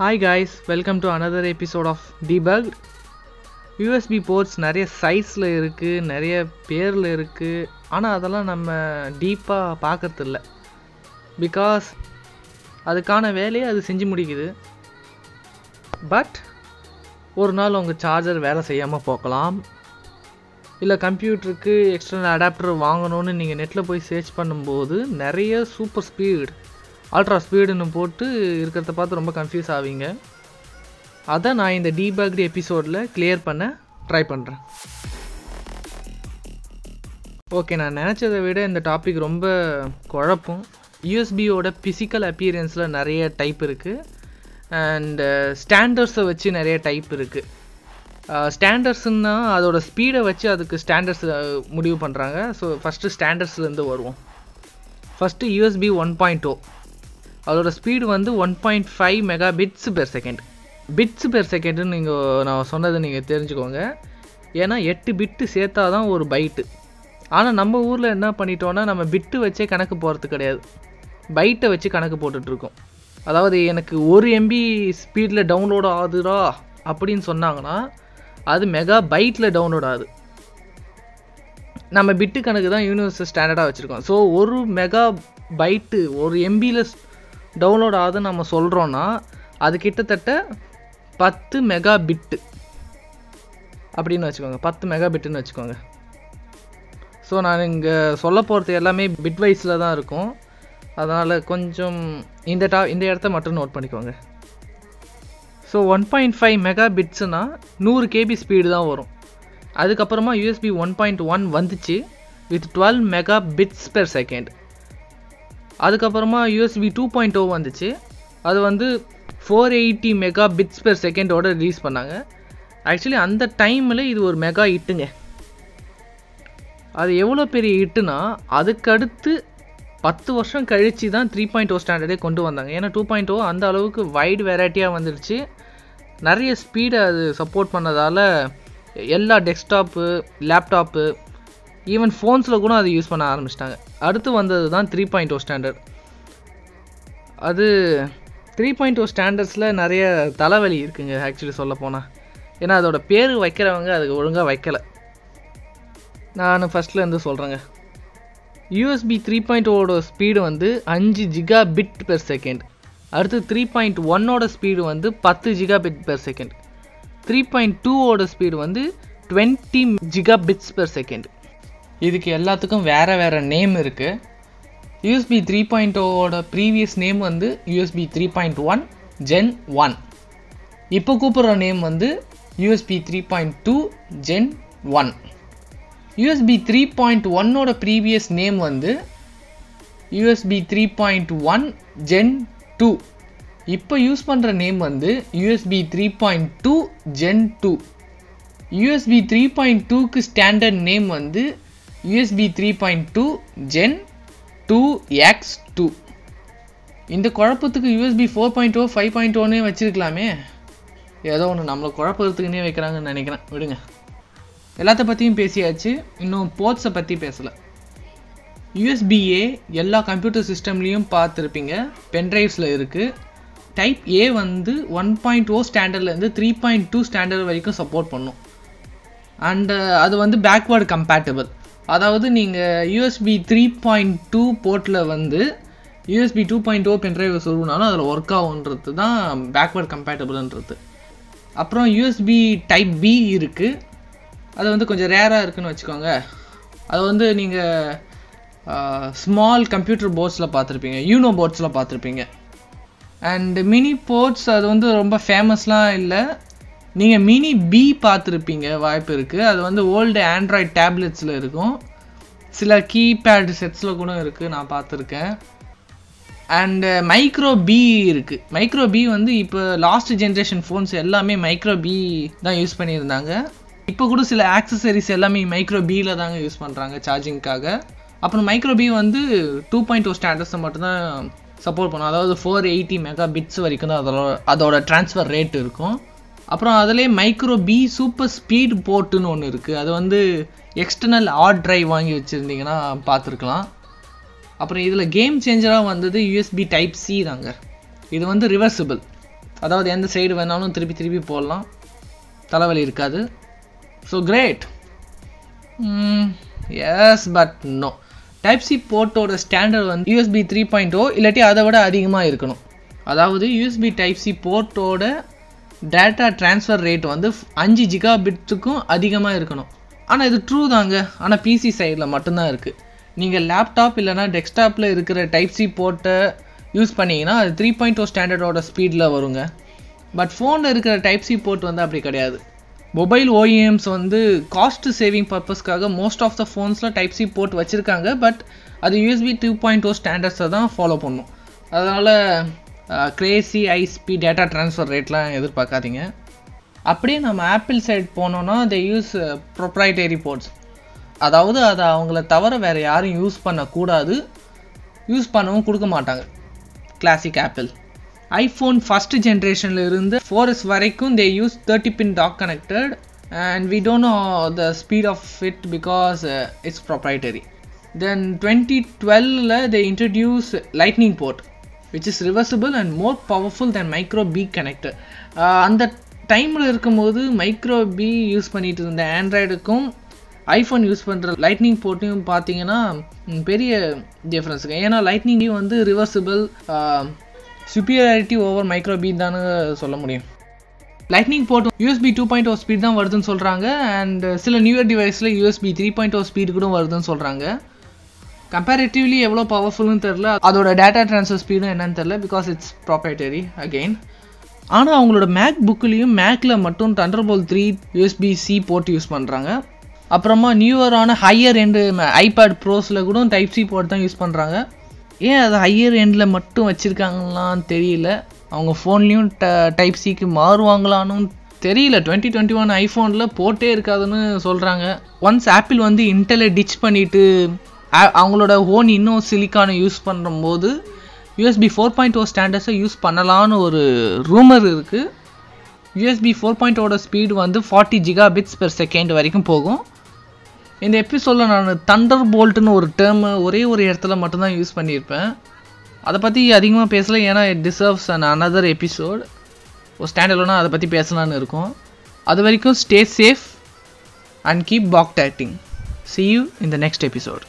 Hi guys welcome to another episode of debug USB ports நிறைய சைஸில் இருக்குது நிறைய பேரில் இருக்குது ஆனால் அதெல்லாம் நம்ம டீப்பாக பார்க்கறதில்ல. பிகாஸ் அதுக்கான வேலையை அது செஞ்சு முடிக்குது. பட் ஒரு நாள் உங்கள் சார்ஜர் வேலை செய்யாமல் போகலாம். இல்லை கம்ப்யூட்டருக்கு எக்ஸ்டர்னல் அடாப்டர் வாங்கணும்னு நீங்கள் நெட்டில் போய் சர்ச் பண்ணும்போது நிறைய சூப்பர் ஸ்பீட் அல்ட்ரா ஸ்பீடுன்னு போட்டு இருக்கிறத பார்த்து ரொம்ப கன்ஃபியூஸ் ஆவீங்க. அதை நான் இந்த டீபக்டு எபிசோடில் கிளியர் பண்ண ட்ரை பண்ணுறேன் ஓகே நான் நினச்சதை விட இந்த டாபிக் ரொம்ப குழப்பம். யூஎஸ்பியோட ஃபிசிக்கல் அப்பியரன்ஸில் நிறைய டைப் இருக்குது அண்ட் ஸ்டாண்டர்ட்ஸை வச்சு நிறைய டைப் இருக்குது ஸ்டாண்டர்ட்ஸுன்னா uh, அதோட ஸ்பீடை வச்சு அதுக்கு ஸ்டாண்டர்ட்ஸ் uh, முடிவு பண்ணுறாங்க ஸோ ஃபஸ்ட்டு ஸ்டாண்டர்ட்ஸ்லேருந்து வருவோம். First USB one point oh அதோட ஸ்பீடு வந்து one point five megabits per second bits per செகண்டுன்னு நீங்கள் நான் சொன்னதை நீங்கள் தெரிஞ்சுக்கோங்க. ஏன்னா எட்டு பிட்டு சேர்த்தா தான் ஒரு பைட்டு ஆனால் நம்ம ஊரில் என்ன பண்ணிட்டோன்னா நம்ம பிட்டு வச்சே கணக்கு போகிறது கிடையாது. பைட்டை வச்சு கணக்கு போட்டுட்ருக்கோம். அதாவது எனக்கு ஒரு எம்பி ஸ்பீடில் டவுன்லோட் ஆகுதுடா அப்படின்னு சொன்னாங்கன்னா அது மெகா பைட்டில் டவுன்லோட் ஆகுது. நம்ம பிட்டு கணக்கு தான் யூனிவர்ஸ் ஸ்டாண்டர்டாக வச்சுருக்கோம். ஸோ ஒரு மெகா பைட்டு ஒரு எம்பியில் டவுன்லோட் ஆகுதுன்னு நம்ம சொல்கிறோன்னா அது கிட்டத்தட்ட பத்து மெகா பிட்டு அப்படின்னு வச்சுக்கோங்க பத்து மெகா பிட்டுன்னு வச்சுக்கோங்க. ஸோ நான் இங்கே சொல்ல போகிறது எல்லாமே பிட் வைஸில் தான் இருக்கும். அதனால் கொஞ்சம் இந்த டா இந்த இடத்த மட்டும் நோட் பண்ணிக்கோங்க. So one point five mega பிட்ஸுனால் நூறு கேபி ஸ்பீடு தான் வரும். அதுக்கப்புறமா யூஎஸ்பி ஒன் பாயிண்ட் ஒன் வந்துச்சு with twelve megabits per second அதுக்கப்புறமா யூஎஸ்பி டூ பாயிண்ட் ஓ வந்துச்சு. அது வந்து four eighty mega bits per செகண்டோட ரிலீஸ் பண்ணாங்க. ஆக்சுவலி அந்த டைமில் இது ஒரு மெகா ஹிட்டுங்க அது எவ்வளோ பெரிய ஹிட்டுனா அதுக்கடுத்து பத்து வருஷம் கழித்து தான் த்ரீ பாயிண்ட் ஓ ஸ்டாண்டர்டே கொண்டு வந்தாங்க. ஏன்னா டூ பாயிண்ட் ஓ அந்த அளவுக்கு வைடு வெரைட்டியாக வந்துடுச்சு நிறைய ஸ்பீடை அது சப்போர்ட் பண்ணதால் எல்லா டெஸ்க்டாப்பு லேப்டாப்பு ஈவன் ஃபோன்ஸில் கூட அதை யூஸ் பண்ண ஆரம்பிச்சிட்டாங்க. அடுத்து வந்தது தான் த்ரீ பாயிண்ட் ஓ ஸ்டாண்டர்ட் அது த்ரீ பாயிண்ட் ஓ ஸ்டாண்டர்ட்ஸில் நிறைய தலைவலி இருக்குங்க ஆக்சுவலி சொல்ல போனால் ஏன்னா அதோட பேர் வைக்கிறவங்க அதுக்கு ஒழுங்காக வைக்கலை. நான் ஃபஸ்ட்லேருந்து சொல்கிறேங்க யூஎஸ்பி த்ரீ பாயிண்ட் oh ஓட ஸ்பீடு வந்து அஞ்சு ஜிகா பிட் பெர் செகண்ட் அடுத்து த்ரீ பாயிண்ட் ஒன்னோட ஸ்பீடு வந்து பத்து gigabit per second three point டூவோட ஸ்பீடு வந்து twenty Zika bits per second இதுக்கு எல்லாத்துக்கும் வேறு வேறு நேம் இருக்குது யூஎஸ்பி த்ரீ பாயிண்ட் ஓட ப்ரீவியஸ் நேம் வந்து USB three point one gen one இப்போ கூப்பிட்ற நேம் வந்து USB three point two gen one USB three point ஒன்னோட ப்ரீவியஸ் நேம் வந்து USB three point one gen two இப்போ யூஸ் பண்ணுற நேம் வந்து USB three point two gen two USB three point டூக்கு standard name வந்து USB three point two gen two x two இந்த குழப்பத்துக்கு USB four point oh five point ஓன்னே வச்சுருக்கலாமே. ஏதோ ஒன்று நம்மளை குழப்பத்துக்குன்னே வைக்கிறாங்கன்னு நினைக்கிறேன். விடுங்க. எல்லாத்த பற்றியும் பேசியாச்சு. இன்னும் போர்ட்ஸை பற்றி பேசலை. யூஎஸ்பிஏ எல்லா கம்ப்யூட்டர் சிஸ்டம்லேயும் பார்த்துருப்பீங்க. பென்ட்ரைவ்ஸில் இருக்குது டைப் ஏ வந்து ஒன் பாயிண்ட் ஓ ஸ்டாண்டர்ட்லேருந்து த்ரீ பாயிண்ட் டூ ஸ்டாண்டர்ட் வரைக்கும் சப்போர்ட் பண்ணும். அண்டு அது வந்து பேக்வேர்டு கம்பேட்டபிள் அதாவது நீங்கள் யூஎஸ்பி த்ரீ பாயிண்ட் டூ போர்ட்டில் வந்து USB two point oh pen drive சொல்லுனாலும் அதில் ஒர்க் ஆகுன்றது தான் பேக்வேர்டு கம்பேட்டபிள்ன்றது அப்புறம் யூஎஸ்பி டைப் பி இருக்குது அது வந்து கொஞ்சம் ரேராக இருக்குதுன்னு வச்சுக்கோங்க. அது வந்து நீங்கள் ஸ்மால் கம்ப்யூட்டர் போர்ட்ஸில் பார்த்துருப்பீங்க. யூனோ போர்ட்ஸில் பார்த்துருப்பீங்க. அண்ட் மினி போர்ட்ஸ் அது வந்து ரொம்ப ஃபேமஸ்லாம் இல்லை. நீங்கள் மினி பி பார்த்துருப்பீங்க வாய்ப்பு இருக்குது அது வந்து ஓல்டு ஆண்ட்ராய்ட் டேப்லெட்ஸில் இருக்கும். சில கீபேட் செட்ஸில் கூட இருக்குது நான் பார்த்துருக்கேன். அண்டு மைக்ரோ uh, பி இருக்குது மைக்ரோ பி வந்து இப்போ லாஸ்ட் ஜென்ரேஷன் ஃபோன்ஸ் எல்லாமே மைக்ரோ பி தான் யூஸ் பண்ணியிருந்தாங்க. இப்போ கூட சில ஆக்சசரிஸ் எல்லாமே மைக்ரோ பியில் தாங்க யூஸ் பண்ணுறாங்க சார்ஜிங்க்காக அப்புறம் மைக்ரோ பி வந்து டூ பாயிண்ட் டூ ஸ்டாண்டர்ட்ஸை மட்டும்தான் சப்போர்ட் பண்ணும். அதாவது ஃபோர் எயிட்டி மெகா பிட்ஸ் வரைக்கும் தான் அதோட அதோட ட்ரான்ஸ்ஃபர் ரேட் இருக்கும். அப்புறம் அதிலே மைக்ரோ பி சூப்பர் ஸ்பீட் போர்ட்டுன்னு ஒன்று இருக்குது அது வந்து எக்ஸ்டர்னல் ஹார்ட் ட்ரைவ் வாங்கி வச்சுருந்தீங்கன்னா பார்த்துருக்கலாம். அப்புறம் இதில் கேம் சேஞ்சராக வந்தது யூஎஸ்பி டைப் சி தாங்க. இது வந்து ரிவர்சிபிள் அதாவது எந்த சைடு வேணாலும் திருப்பி திருப்பி போடலாம். தலைவலி இருக்காது. So great yes but no type C போர்ட்டோட standard வந்து யூஎஸ்பி த்ரீ பாயிண்ட் ஓ இல்லாட்டி அதை விட அதிகமாக இருக்கணும். அதாவது யூஎஸ்பி டைப் சி போர்ட்டோட டேட்டா ட்ரான்ஸ்ஃபர் ரேட் வந்து அஞ்சு ஜிகா பிட்ஸுக்கும் அதிகமாக இருக்கணும். ஆனால் இது ட்ரூ தாங்க. ஆனால் பிசி சைடில் மட்டும்தான் இருக்குது நீங்கள் லேப்டாப் இல்லைனா டெஸ்க்டாப்பில் இருக்கிற டைப் சி போர்ட்டை யூஸ் பண்ணிங்கன்னா அது த்ரீ பாயிண்ட் ஓ ஸ்டாண்டர்டோட ஸ்பீடில் வருங்க. பட் ஃபோனில் இருக்கிற டைப் சி போர்ட் வந்து அப்படி கிடையாது. மொபைல் ஓஇஎம்ஸ் வந்து காஸ்ட் சேவிங் பர்பஸ்க்காக மோஸ்ட் ஆஃப் த ஃபோன்ஸில் டைப் சி போர்ட் வச்சுருக்காங்க. பட் அது யூஎஸ்பி டூ பாயிண்ட் ஓ ஸ்டாண்டர்ட்ஸை தான் ஃபாலோ பண்ணும். அதனால் க்ரேசி ஐஸ்பி டேட்டா ட்ரான்ஸ்ஃபர் ரேட்லாம் எதிர்பார்க்காதீங்க. அப்படியே நம்ம ஆப்பிள் சைட் போனோன்னா தே யூஸ் ப்ரொப்ரைட்டரி போர்ட்ஸ் அதாவது அதை அவங்கள தவிர வேறு யாரும் யூஸ் பண்ணக்கூடாது. யூஸ் பண்ணவும் கொடுக்க மாட்டாங்க. கிளாசிக் ஆப்பிள் ஐஃபோன் ஃபஸ்ட்டு ஜென்ரேஷனில் இருந்து ஃபோர்எஸ் வரைக்கும் they use thirty pin dock connected and we don't know the speed of it because it's proprietary then twenty டுவெல்ல they introduce lightning port which is reversible and more powerful than micro B connector அந்த டைமில் இருக்கும்போது micro B use பண்ணிகிட்டு இருந்த ஆண்ட்ராய்டுக்கும் iPhone use பண்ணுற lightning போர்ட்டையும் பார்த்தீங்கன்னா பெரிய டிஃப்ரென்ஸுங்க ஏன்னா லைட்னிங் வந்து reversible superiority over micro B தானே சொல்ல முடியும். Lightning port USB two point oh speed தான் வருதுன்னு சொல்கிறாங்க அண்ட் சில நியூயர் டிவைஸில் USB three point oh speed கூட வருதுன்னு சொல்கிறாங்க கம்பேரிட்டிவ்லி எவ்வளோ பவர்ஃபுல்னு தெரில அதோட டேட்டா ட்ரான்ஸ்ஃபர் ஸ்பீடும் என்னன்னு தெரில பிகாஸ் இட்ஸ் ப்ராப்ரைட்டரி அகெயின் ஆனால் அவங்களோட மேக் புக்லேயும் மேக்கில் மட்டும் Thunderbolt three USB C port use பண்ணுறாங்க அப்புறமா நியூவரான ஹையர் எண்டு ஐபேட் ப்ரோஸில் கூட டைப் சி போர்ட் தான் யூஸ் பண்ணுறாங்க ஏன் அது ஹையர் எண்டில் மட்டும் வச்சுருக்காங்களான்னு தெரியல. அவங்க ஃபோன்லேயும் ட டைப் சிக்கு மாறுவாங்களான்னு தெரியல. டுவெண்ட்டி டுவெண்ட்டி ஒன் ஐஃபோனில் போட்டே இருக்காதுன்னு சொல்கிறாங்க ஒன்ஸ் ஆப்பிள் வந்து இன்டலை டிச் பண்ணிவிட்டு அவங்களோட ஓன் இன்னும் சிலிக்கானை யூஸ் பண்ணும்போது யூஎஸ்பி ஃபோர் பாயிண்ட் ஓ ஸ்டாண்டர்ட்ஸை யூஸ் பண்ணலான்னு ஒரு ரூமர் இருக்குது யூஎஸ்பி ஃபோர் பாயிண்டோட ஸ்பீடு வந்து forty Zika bits per second வரைக்கும் போகும். இந்த எபிசோடில் நான் தண்டர் போல்ட்டுன்னு ஒரு டேர்மு ஒரே ஒரு இடத்துல மட்டும்தான் யூஸ் பண்ணியிருப்பேன். அதை பற்றி அதிகமாக பேசலை ஏன்னா it deserves an another episode ஒரு ஸ்டாண்டர்ட்னா அதை பற்றி பேசலான்னு இருக்கும். அது வரைக்கும் stay safe and keep bug detecting see you in the next episode